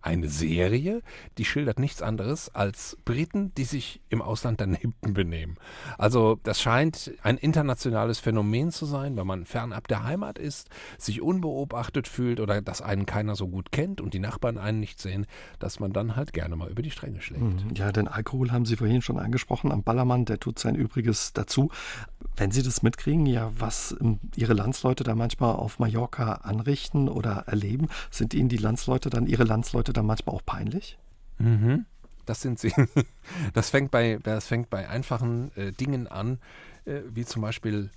eine Serie, die schildert nichts anderes als Briten, die sich im Ausland daneben benehmen. Also das scheint ein internationales Phänomen zu sein, wenn man fernab der Heimat ist, sich unbeobachtet fühlt oder dass einen keiner so gut kennt und die Nachbarn einen nicht sehen, dass man dann halt gerne mal über die Stränge schlägt. Mhm. Ja, den Alkohol haben Sie vorhin schon angesprochen. Am Ballermann, der tut sein Übriges dazu. Wenn Sie das mitkriegen, ja, was Ihre Landsleute da manchmal auf Mallorca anrichten oder erleben, sind Ihnen die Landsleute dann Ihre Landsleute dann manchmal auch peinlich? Mhm. Das sind sie. Das fängt bei, das fängt bei einfachen äh, Dingen an, äh, wie zum Beispiel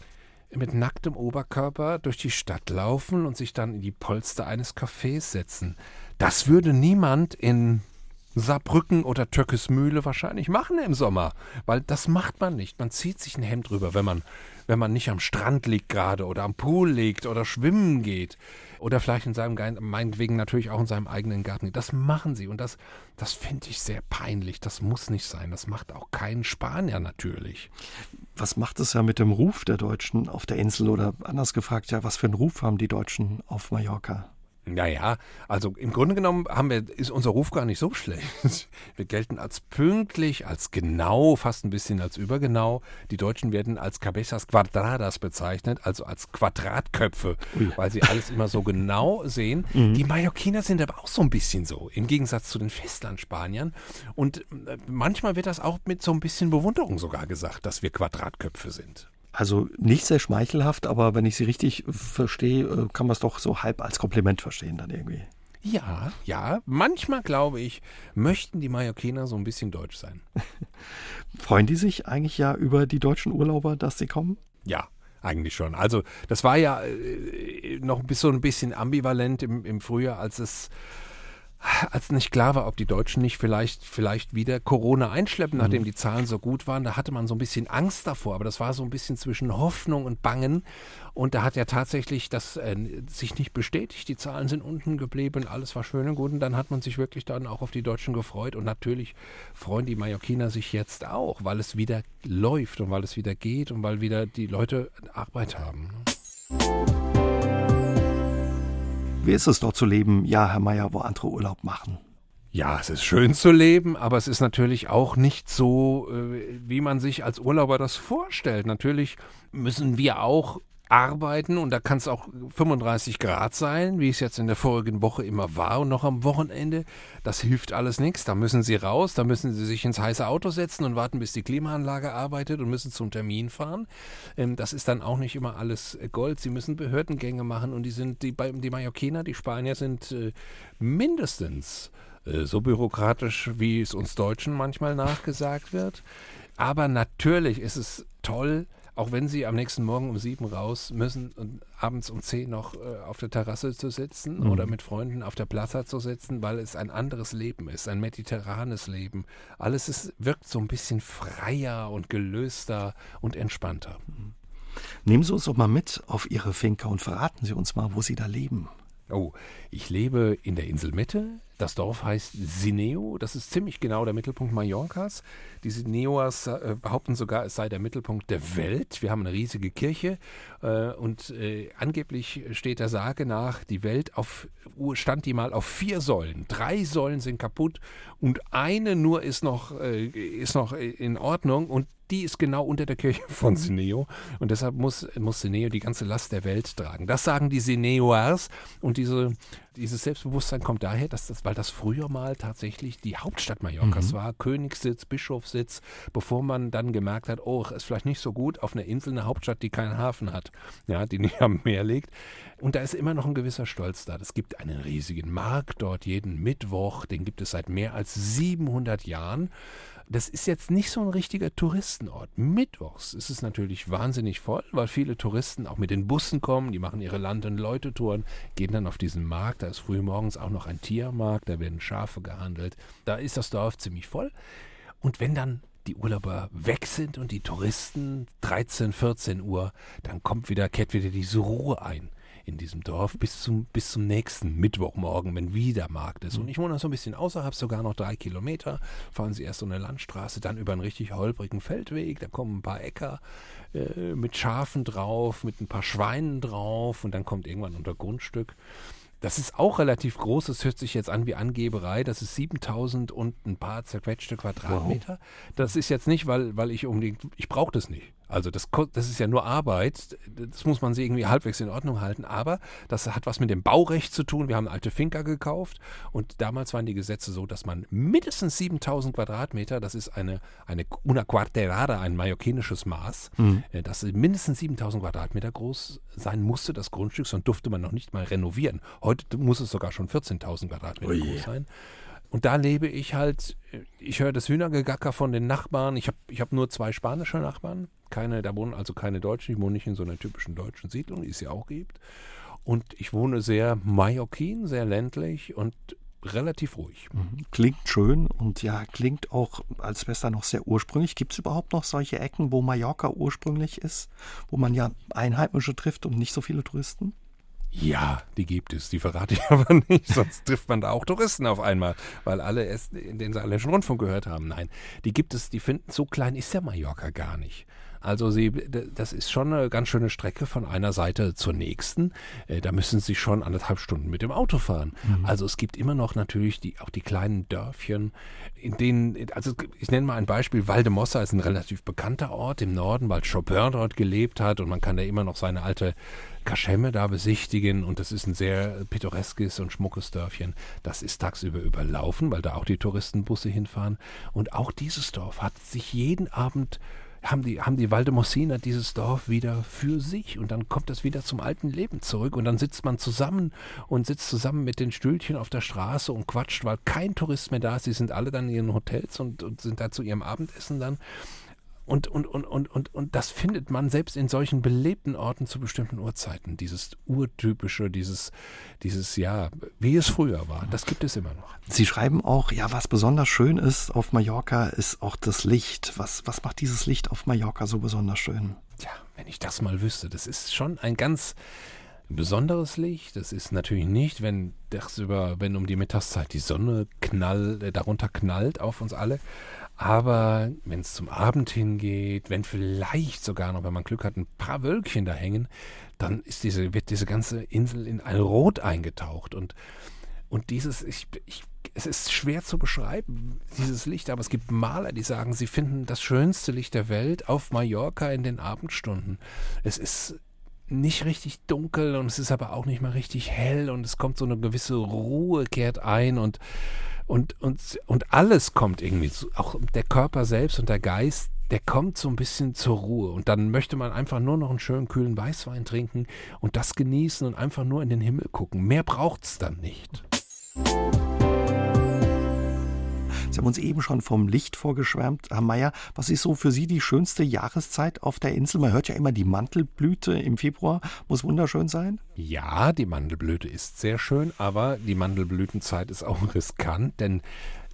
mit nacktem Oberkörper durch die Stadt laufen und sich dann in die Polster eines Cafés setzen. Das würde niemand in Saarbrücken oder Töckesmühle wahrscheinlich machen im Sommer, weil das macht man nicht. Man zieht sich ein Hemd drüber, wenn man, wenn man nicht am Strand liegt gerade oder am Pool liegt oder schwimmen geht oder vielleicht in seinem, meinetwegen natürlich auch in seinem eigenen Garten. Das machen sie und das, das finde ich sehr peinlich. Das muss nicht sein. Das macht auch kein Spanier natürlich. Was macht es ja mit dem Ruf der Deutschen auf der Insel oder anders gefragt, ja, was für einen Ruf haben die Deutschen auf Mallorca? Naja, also im Grunde genommen haben wir, ist unser Ruf gar nicht so schlecht. Wir gelten als pünktlich, als genau, fast ein bisschen als übergenau. Die Deutschen werden als Cabezas Quadradas bezeichnet, also als Quadratköpfe, Ui. weil sie alles immer so genau sehen. Mhm. Die Mallorquiner sind aber auch so ein bisschen so, im Gegensatz zu den Festlandspaniern. Und äh, manchmal wird das auch mit so ein bisschen Bewunderung sogar gesagt, dass wir Quadratköpfe sind. Also nicht sehr schmeichelhaft, aber wenn ich Sie richtig verstehe, äh, kann man es doch so halb als Kompliment verstehen dann irgendwie. Ja, ja. Manchmal, glaube ich, möchten die Mallorquiner so ein bisschen deutsch sein. Freuen die sich eigentlich ja über die deutschen Urlauber, dass sie kommen? Ja, eigentlich schon. Also das war ja äh, noch so ein bisschen ambivalent im, im Frühjahr, als es als nicht klar war, ob die Deutschen nicht vielleicht, vielleicht wieder Corona einschleppen, mhm. nachdem die Zahlen so gut waren, da hatte man so ein bisschen Angst davor, aber das war so ein bisschen zwischen Hoffnung und Bangen. Und da hat ja tatsächlich das äh, sich nicht bestätigt. Die Zahlen sind unten geblieben, alles war schön und gut. Und dann hat man sich wirklich dann auch auf die Deutschen gefreut. Und natürlich freuen die Mallorquiner sich jetzt auch, weil es wieder läuft und weil es wieder geht und weil wieder die Leute Arbeit haben. Ne? Wie ist es dort zu leben? Ja, Herr Meier, wo andere Urlaub machen. Ja, es ist schön zu leben, aber es ist natürlich auch nicht so, äh, wie man sich als Urlauber das vorstellt. Natürlich müssen wir auch arbeiten und da kann es auch 35 Grad sein, wie es jetzt in der vorigen Woche immer war und noch am Wochenende. Das hilft alles nichts. Da müssen Sie raus, da müssen Sie sich ins heiße Auto setzen und warten, bis die Klimaanlage arbeitet und müssen zum Termin fahren. Ähm, das ist dann auch nicht immer alles Gold. Sie müssen Behördengänge machen und die sind die, die Mallorquiner, die Spanier sind äh, mindestens äh, so bürokratisch, wie es uns Deutschen manchmal nachgesagt wird. Aber natürlich ist es toll, auch wenn sie am nächsten Morgen um sieben raus müssen und abends um zehn noch äh, auf der Terrasse zu sitzen mhm. oder mit Freunden auf der Plaza zu sitzen, weil es ein anderes Leben ist, ein mediterranes Leben. Alles ist, wirkt so ein bisschen freier und gelöster und entspannter. Mhm. Nehmen Sie uns doch mal mit auf Ihre Finca und verraten Sie uns mal, wo Sie da leben. Oh, ich lebe in der Inselmitte. Das Dorf heißt Sineo. Das ist ziemlich genau der Mittelpunkt Mallorcas. Die Sineoas äh, behaupten sogar, es sei der Mittelpunkt der Welt. Wir haben eine riesige Kirche äh, und äh, angeblich steht der Sage nach, die Welt auf, stand die mal auf vier Säulen. Drei Säulen sind kaputt und eine nur ist noch, äh, ist noch in Ordnung und die ist genau unter der Kirche von Sineo und deshalb muss, muss Sineo die ganze Last der Welt tragen. Das sagen die Sineoers und diese, dieses Selbstbewusstsein kommt daher, dass das, weil das früher mal tatsächlich die Hauptstadt Mallorcas mhm. war, Königssitz, Bischofssitz, bevor man dann gemerkt hat, oh, es ist vielleicht nicht so gut auf einer Insel, eine Hauptstadt, die keinen Hafen hat, ja, die nicht am Meer liegt. Und da ist immer noch ein gewisser Stolz da. Es gibt einen riesigen Markt dort jeden Mittwoch, den gibt es seit mehr als 700 Jahren das ist jetzt nicht so ein richtiger Touristenort. Mittwochs ist es natürlich wahnsinnig voll, weil viele Touristen auch mit den Bussen kommen, die machen ihre Land- und Leute-Touren, gehen dann auf diesen Markt. Da ist frühmorgens auch noch ein Tiermarkt, da werden Schafe gehandelt. Da ist das Dorf ziemlich voll. Und wenn dann die Urlauber weg sind und die Touristen 13, 14 Uhr, dann kommt wieder, kehrt wieder diese Ruhe ein in diesem Dorf bis zum, bis zum nächsten Mittwochmorgen, wenn wieder Markt ist. Und ich wohne so ein bisschen außerhalb, sogar noch drei Kilometer. Fahren Sie erst so eine Landstraße, dann über einen richtig holprigen Feldweg. Da kommen ein paar Äcker äh, mit Schafen drauf, mit ein paar Schweinen drauf und dann kommt irgendwann unter Grundstück. Das ist auch relativ groß. Das hört sich jetzt an wie Angeberei. Das ist 7000 und ein paar zerquetschte Quadratmeter. Wow. Das ist jetzt nicht, weil, weil ich unbedingt, ich brauche das nicht. Also das, das ist ja nur Arbeit, das muss man sich irgendwie halbwegs in Ordnung halten, aber das hat was mit dem Baurecht zu tun. Wir haben alte Finca gekauft und damals waren die Gesetze so, dass man mindestens 7000 Quadratmeter, das ist eine, eine una quarterada, ein mallorquinisches Maß, mhm. Äh, dass mindestens 7000 Quadratmeter groß sein musste, das Grundstück, sonst durfte man noch nicht mal renovieren. Heute muss es sogar schon 14.000 Quadratmeter oh groß sein. Und da lebe ich halt, ich höre das Hühnergegacker von den Nachbarn. Ich habe ich hab nur zwei spanische Nachbarn. Keine, da wohnen also keine Deutschen. Ich wohne nicht in so einer typischen deutschen Siedlung, die es ja auch gibt. Und ich wohne sehr mallorquin, sehr ländlich und relativ ruhig. Mhm. Klingt schön und ja, klingt auch, als wäre es da noch sehr ursprünglich. Gibt es überhaupt noch solche Ecken, wo Mallorca ursprünglich ist, wo man ja Einheimische trifft und nicht so viele Touristen? Ja, die gibt es. Die verrate ich aber nicht, sonst trifft man da auch Touristen auf einmal, weil alle es in den saarländischen Rundfunk gehört haben. Nein, die gibt es, die finden, so klein ist der Mallorca gar nicht. Also sie, das ist schon eine ganz schöne Strecke von einer Seite zur nächsten. Äh, da müssen sie schon anderthalb Stunden mit dem Auto fahren. Mhm. Also es gibt immer noch natürlich die, auch die kleinen Dörfchen, in denen, also ich nenne mal ein Beispiel, Valdemossa ist ein relativ bekannter Ort im Norden, weil Chopin dort gelebt hat und man kann da immer noch seine alte Kaschemme da besichtigen und das ist ein sehr pittoreskes und schmuckes Dörfchen. Das ist tagsüber überlaufen, weil da auch die Touristenbusse hinfahren. Und auch dieses Dorf hat sich jeden Abend haben die, haben die Waldemosiner dieses Dorf wieder für sich. Und dann kommt es wieder zum alten Leben zurück. Und dann sitzt man zusammen und sitzt zusammen mit den Stühlchen auf der Straße und quatscht, weil kein Tourist mehr da ist. Sie sind alle dann in ihren Hotels und, und sind da zu ihrem Abendessen dann und, und, und, und, und, und das findet man selbst in solchen belebten Orten zu bestimmten Uhrzeiten. Dieses urtypische, dieses, dieses, ja, wie es früher war, das gibt es immer noch. Sie schreiben auch, ja, was besonders schön ist auf Mallorca, ist auch das Licht. Was, was macht dieses Licht auf Mallorca so besonders schön? Tja, wenn ich das mal wüsste, das ist schon ein ganz besonderes Licht. Das ist natürlich nicht, wenn das über, wenn um die Mittagszeit die Sonne knall, äh, darunter knallt auf uns alle. Aber wenn es zum Abend hingeht, wenn vielleicht sogar noch, wenn man Glück hat, ein paar Wölkchen da hängen, dann ist diese, wird diese ganze Insel in ein Rot eingetaucht. Und, und dieses, ich, ich, es ist schwer zu beschreiben, dieses Licht, aber es gibt Maler, die sagen, sie finden das schönste Licht der Welt auf Mallorca in den Abendstunden. Es ist nicht richtig dunkel und es ist aber auch nicht mal richtig hell und es kommt so eine gewisse Ruhe kehrt ein und und, und, und alles kommt irgendwie, auch der Körper selbst und der Geist, der kommt so ein bisschen zur Ruhe. Und dann möchte man einfach nur noch einen schönen kühlen Weißwein trinken und das genießen und einfach nur in den Himmel gucken. Mehr braucht es dann nicht. Sie haben uns eben schon vom Licht vorgeschwärmt, Herr Mayer. Was ist so für Sie die schönste Jahreszeit auf der Insel? Man hört ja immer, die Mantelblüte im Februar muss wunderschön sein. Ja, die Mandelblüte ist sehr schön, aber die Mandelblütenzeit ist auch riskant, denn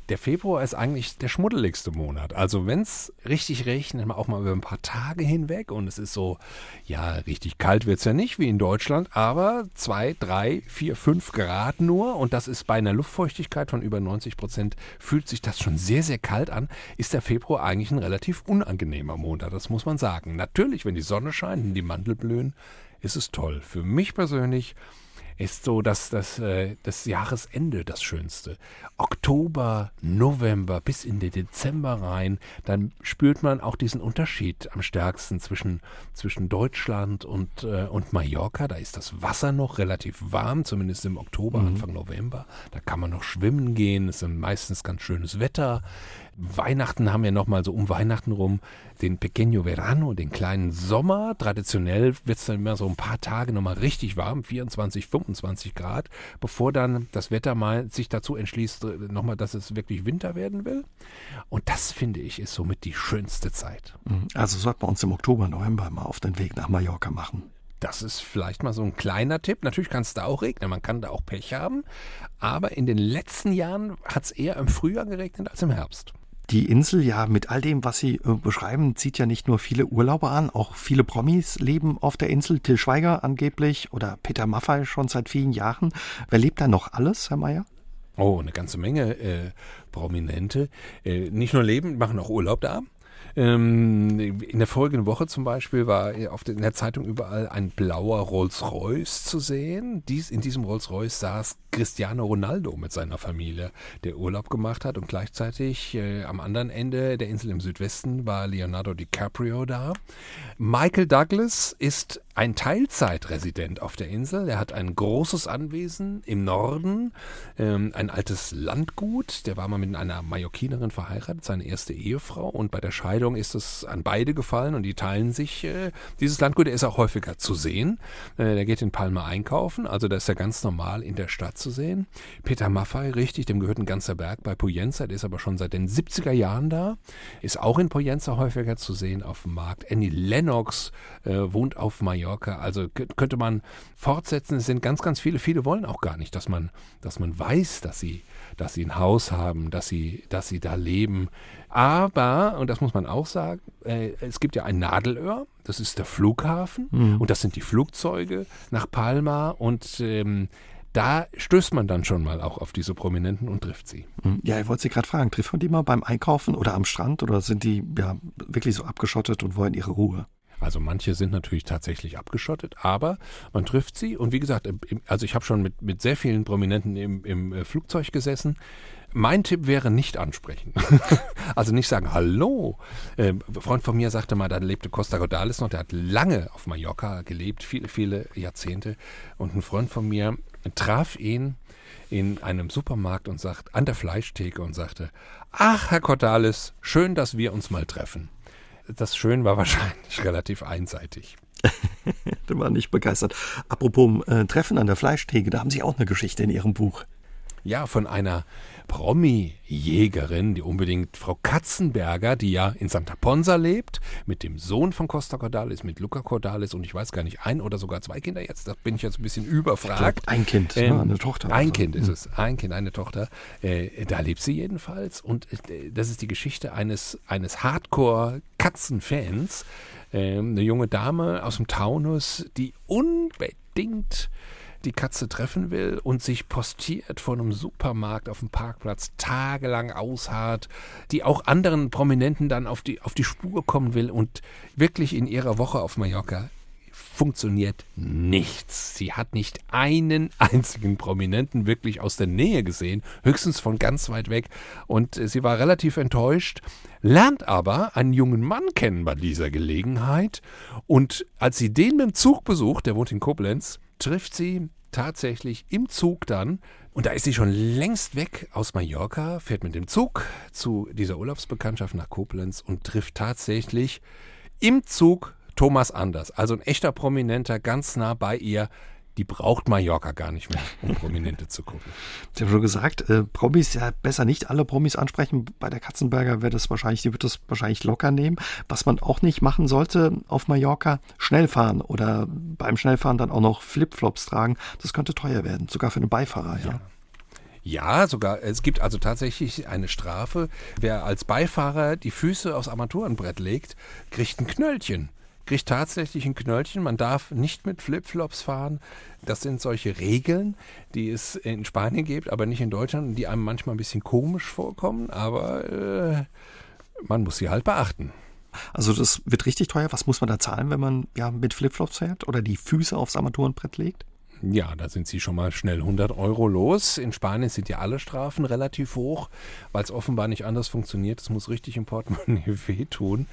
der Februar ist eigentlich der schmuddeligste Monat. Also wenn es richtig regnet, auch mal über ein paar Tage hinweg und es ist so, ja, richtig kalt wird es ja nicht wie in Deutschland, aber zwei, drei, vier, fünf Grad nur und das ist bei einer Luftfeuchtigkeit von über 90 Prozent, fühlt sich das schon sehr, sehr kalt an, ist der Februar eigentlich ein relativ unangenehmer Monat, das muss man sagen. Natürlich, wenn die Sonne scheint und die Mandel blühen, ist es toll. Für mich persönlich ist so dass das, äh, das Jahresende das Schönste. Oktober, November bis in den Dezember rein, dann spürt man auch diesen Unterschied am stärksten zwischen, zwischen Deutschland und, äh, und Mallorca. Da ist das Wasser noch relativ warm, zumindest im Oktober, mhm. Anfang November. Da kann man noch schwimmen gehen, es ist meistens ganz schönes Wetter. Weihnachten haben wir nochmal so um Weihnachten rum den Pequeño Verano, den kleinen Sommer. Traditionell wird es dann immer so ein paar Tage nochmal richtig warm, 24, 25 Grad, bevor dann das Wetter mal sich dazu entschließt, äh, nochmal, dass es wirklich Winter werden will. Und das finde ich ist somit die schönste Zeit. Mhm. Also sollten wir uns im Oktober, November mal auf den Weg nach Mallorca machen. Das ist vielleicht mal so ein kleiner Tipp. Natürlich kann es da auch regnen, man kann da auch Pech haben. Aber in den letzten Jahren hat es eher im Frühjahr geregnet als im Herbst. Die Insel, ja, mit all dem, was Sie äh, beschreiben, zieht ja nicht nur viele Urlauber an, auch viele Promis leben auf der Insel. Till Schweiger angeblich oder Peter Maffay schon seit vielen Jahren. Wer lebt da noch alles, Herr Mayer? Oh, eine ganze Menge äh, Prominente. Äh, nicht nur leben, machen auch Urlaub da. Ähm, in der folgenden Woche zum Beispiel war auf der, in der Zeitung überall ein blauer Rolls-Royce zu sehen. Dies, in diesem Rolls-Royce saß Cristiano Ronaldo mit seiner Familie, der Urlaub gemacht hat und gleichzeitig äh, am anderen Ende der Insel im Südwesten war Leonardo DiCaprio da. Michael Douglas ist ein Teilzeitresident auf der Insel. Er hat ein großes Anwesen im Norden, ähm, ein altes Landgut. Der war mal mit einer Mallorquinerin verheiratet, seine erste Ehefrau. Und bei der Scheidung ist es an beide gefallen und die teilen sich äh, dieses Landgut. Er ist auch häufiger zu sehen. Äh, der geht in Palma einkaufen, also da ist er ganz normal in der Stadt zu sehen. Peter Maffay, richtig, dem gehört ein ganzer Berg bei Poyenza. Der ist aber schon seit den 70er Jahren da. Ist auch in Poyenza häufiger zu sehen auf dem Markt. Annie Lennox äh, wohnt auf Mallorca. Mallorca. Also könnte man fortsetzen. Es sind ganz, ganz viele. Viele wollen auch gar nicht, dass man, dass man weiß, dass sie, dass sie ein Haus haben, dass sie, dass sie da leben. Aber, und das muss man auch sagen, äh, es gibt ja ein Nadelöhr, das ist der Flughafen mhm. und das sind die Flugzeuge nach Palma und ähm, da stößt man dann schon mal auch auf diese Prominenten und trifft sie. Mhm. Ja, ich wollte Sie gerade fragen, trifft man die mal beim Einkaufen oder am Strand oder sind die ja wirklich so abgeschottet und wollen ihre Ruhe? Also manche sind natürlich tatsächlich abgeschottet, aber man trifft sie. Und wie gesagt, also ich habe schon mit, mit sehr vielen Prominenten im, im äh, Flugzeug gesessen. Mein Tipp wäre nicht ansprechen. also nicht sagen, hallo. Ähm, ein Freund von mir sagte mal, da lebte Costa Cordalis noch, der hat lange auf Mallorca gelebt, viele, viele Jahrzehnte. Und ein Freund von mir traf ihn in einem Supermarkt und sagt, an der Fleischtheke und sagte, ach, Herr Cordalis, schön, dass wir uns mal treffen das Schön war wahrscheinlich relativ einseitig. der war nicht begeistert. Apropos äh, Treffen an der Fleischtheke, da haben Sie auch eine Geschichte in Ihrem Buch. Ja, von einer Promi-Jägerin, die unbedingt Frau Katzenberger, die ja in Santa Ponsa lebt, mit dem Sohn von Costa Cordalis, mit Luca Cordalis und ich weiß gar nicht, ein oder sogar zwei Kinder jetzt, da bin ich jetzt ein bisschen überfragt. Glaub, ein Kind, ähm, ne, eine Tochter. Ein also. Kind ist hm. es, ein Kind, eine Tochter. Äh, da lebt sie jedenfalls und äh, das ist die Geschichte eines, eines Hardcore-Katzenfans, äh, eine junge Dame aus dem Taunus, die unbedingt die Katze treffen will und sich postiert vor einem Supermarkt auf dem Parkplatz tagelang ausharrt, die auch anderen Prominenten dann auf die, auf die Spur kommen will und wirklich in ihrer Woche auf Mallorca funktioniert nichts. Sie hat nicht einen einzigen Prominenten wirklich aus der Nähe gesehen, höchstens von ganz weit weg. Und sie war relativ enttäuscht, lernt aber einen jungen Mann kennen bei dieser Gelegenheit. Und als sie den mit dem Zug besucht, der wohnt in Koblenz, trifft sie tatsächlich im Zug dann, und da ist sie schon längst weg aus Mallorca, fährt mit dem Zug zu dieser Urlaubsbekanntschaft nach Koblenz und trifft tatsächlich im Zug Thomas Anders, also ein echter Prominenter, ganz nah bei ihr, die braucht Mallorca gar nicht mehr, um Prominente zu gucken. Sie haben schon gesagt, äh, Promis ja besser nicht alle Promis ansprechen. Bei der Katzenberger wird das wahrscheinlich, die wird das wahrscheinlich locker nehmen. Was man auch nicht machen sollte auf Mallorca, schnell fahren oder beim Schnellfahren dann auch noch Flipflops tragen. Das könnte teuer werden, sogar für einen Beifahrer, ja. ja. Ja, sogar. Es gibt also tatsächlich eine Strafe. Wer als Beifahrer die Füße aufs Armaturenbrett legt, kriegt ein Knöllchen kriegt tatsächlich ein Knöllchen. Man darf nicht mit Flipflops fahren. Das sind solche Regeln, die es in Spanien gibt, aber nicht in Deutschland, die einem manchmal ein bisschen komisch vorkommen, aber äh, man muss sie halt beachten. Also das wird richtig teuer. Was muss man da zahlen, wenn man ja mit Flipflops fährt oder die Füße aufs Armaturenbrett legt? Ja, da sind sie schon mal schnell 100 Euro los. In Spanien sind ja alle Strafen relativ hoch, weil es offenbar nicht anders funktioniert. Es muss richtig im Portemonnaie wehtun.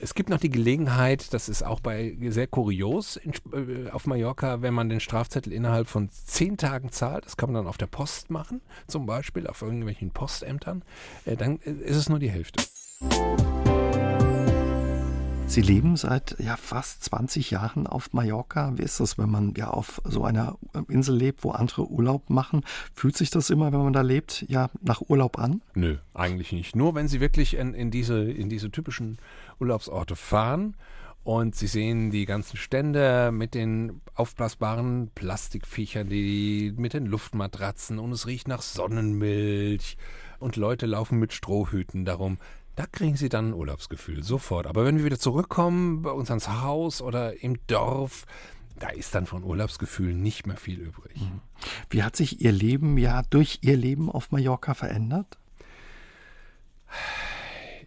Es gibt noch die Gelegenheit, das ist auch bei sehr kurios in, äh, auf Mallorca, wenn man den Strafzettel innerhalb von zehn Tagen zahlt, das kann man dann auf der Post machen, zum Beispiel auf irgendwelchen Postämtern, äh, dann äh, ist es nur die Hälfte. Sie leben seit ja, fast 20 Jahren auf Mallorca. Wie ist das, wenn man ja auf so einer Insel lebt, wo andere Urlaub machen? Fühlt sich das immer, wenn man da lebt, ja nach Urlaub an? Nö, eigentlich nicht. Nur wenn Sie wirklich in, in, diese, in diese typischen Urlaubsorte fahren und Sie sehen die ganzen Stände mit den aufblasbaren Plastikviechern, die mit den Luftmatratzen und es riecht nach Sonnenmilch und Leute laufen mit Strohhüten darum. Da kriegen sie dann ein Urlaubsgefühl, sofort. Aber wenn wir wieder zurückkommen bei uns ans Haus oder im Dorf, da ist dann von Urlaubsgefühl nicht mehr viel übrig. Mhm. Wie hat sich Ihr Leben ja durch Ihr Leben auf Mallorca verändert?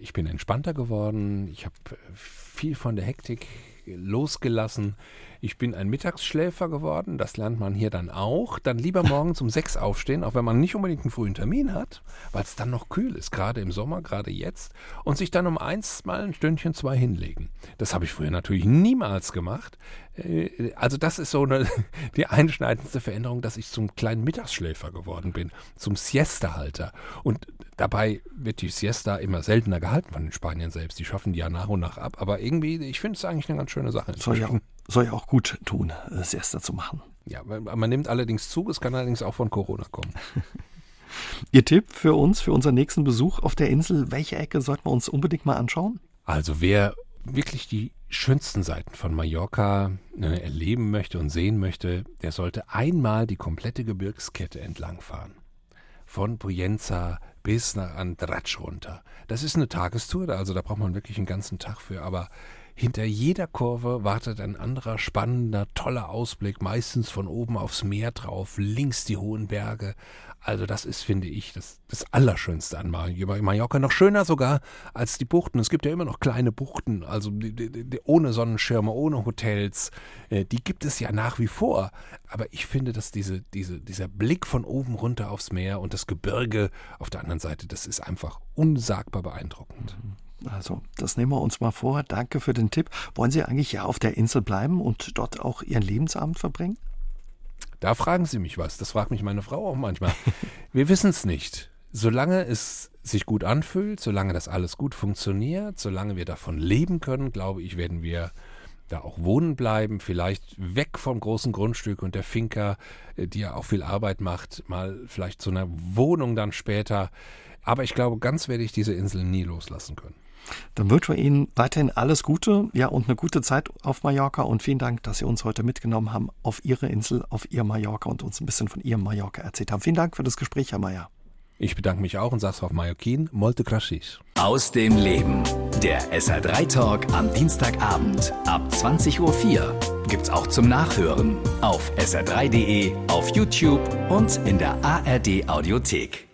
Ich bin entspannter geworden. Ich habe viel von der Hektik losgelassen. Ich bin ein Mittagsschläfer geworden, das lernt man hier dann auch. Dann lieber morgens um sechs aufstehen, auch wenn man nicht unbedingt einen frühen Termin hat, weil es dann noch kühl ist, gerade im Sommer, gerade jetzt. Und sich dann um eins mal ein Stündchen, zwei hinlegen. Das habe ich früher natürlich niemals gemacht. Äh, also das ist so eine, die einschneidendste Veränderung, dass ich zum kleinen Mittagsschläfer geworden bin, zum Siesta-Halter. Und dabei wird die Siesta immer seltener gehalten von den Spaniern selbst. Die schaffen die ja nach und nach ab. Aber irgendwie, ich finde es eigentlich eine ganz schöne Sache. Ja, soll ja auch gut tun, äh, Siesta zu machen. Ja, man nimmt allerdings zu, es kann allerdings auch von Corona kommen. Ihr Tipp für uns, für unseren nächsten Besuch auf der Insel, welche Ecke sollten wir uns unbedingt mal anschauen? Also wer wirklich die schönsten Seiten von Mallorca ne, erleben möchte und sehen möchte, der sollte einmal die komplette Gebirgskette entlangfahren. Von Poyenza bis nach Andratsch runter. Das ist eine Tagestour, also da braucht man wirklich einen ganzen Tag für, aber hinter jeder Kurve wartet ein anderer spannender, toller Ausblick, meistens von oben aufs Meer drauf, links die hohen Berge. Also das ist, finde ich, das, das Allerschönste an Mallorca. Noch schöner sogar als die Buchten. Es gibt ja immer noch kleine Buchten, also die, die, die, ohne Sonnenschirme, ohne Hotels. Äh, die gibt es ja nach wie vor. Aber ich finde, dass diese, diese, dieser Blick von oben runter aufs Meer und das Gebirge auf der anderen Seite, das ist einfach unsagbar beeindruckend. Mhm. Also, das nehmen wir uns mal vor. Danke für den Tipp. Wollen Sie eigentlich ja auf der Insel bleiben und dort auch Ihren Lebensabend verbringen? Da fragen Sie mich was. Das fragt mich meine Frau auch manchmal. Wir wissen es nicht. solange es sich gut anfühlt, solange das alles gut funktioniert, solange wir davon leben können, glaube ich, werden wir da auch wohnen bleiben, vielleicht weg vom großen Grundstück und der Finca, äh, die ja auch viel Arbeit macht, mal vielleicht zu einer Wohnung dann später. Aber ich glaube, ganz werde ich diese Insel nie loslassen können. Dann wünschen wir Ihnen weiterhin alles Gute, ja, und eine gute Zeit auf Mallorca und vielen Dank, dass Sie uns heute mitgenommen haben auf Ihre Insel, auf Ihr Mallorca und uns ein bisschen von Ihrem Mallorca erzählt haben. Vielen Dank für das Gespräch, Herr Mayer. Ich bedanke mich auch und sage es auf Mallorquin, molte gracias. Aus dem Leben. Der SR3 Talk am Dienstagabend ab 20.04 Uhr. Gibt's auch zum Nachhören auf sr3.de, auf YouTube und in der ARD Audiothek.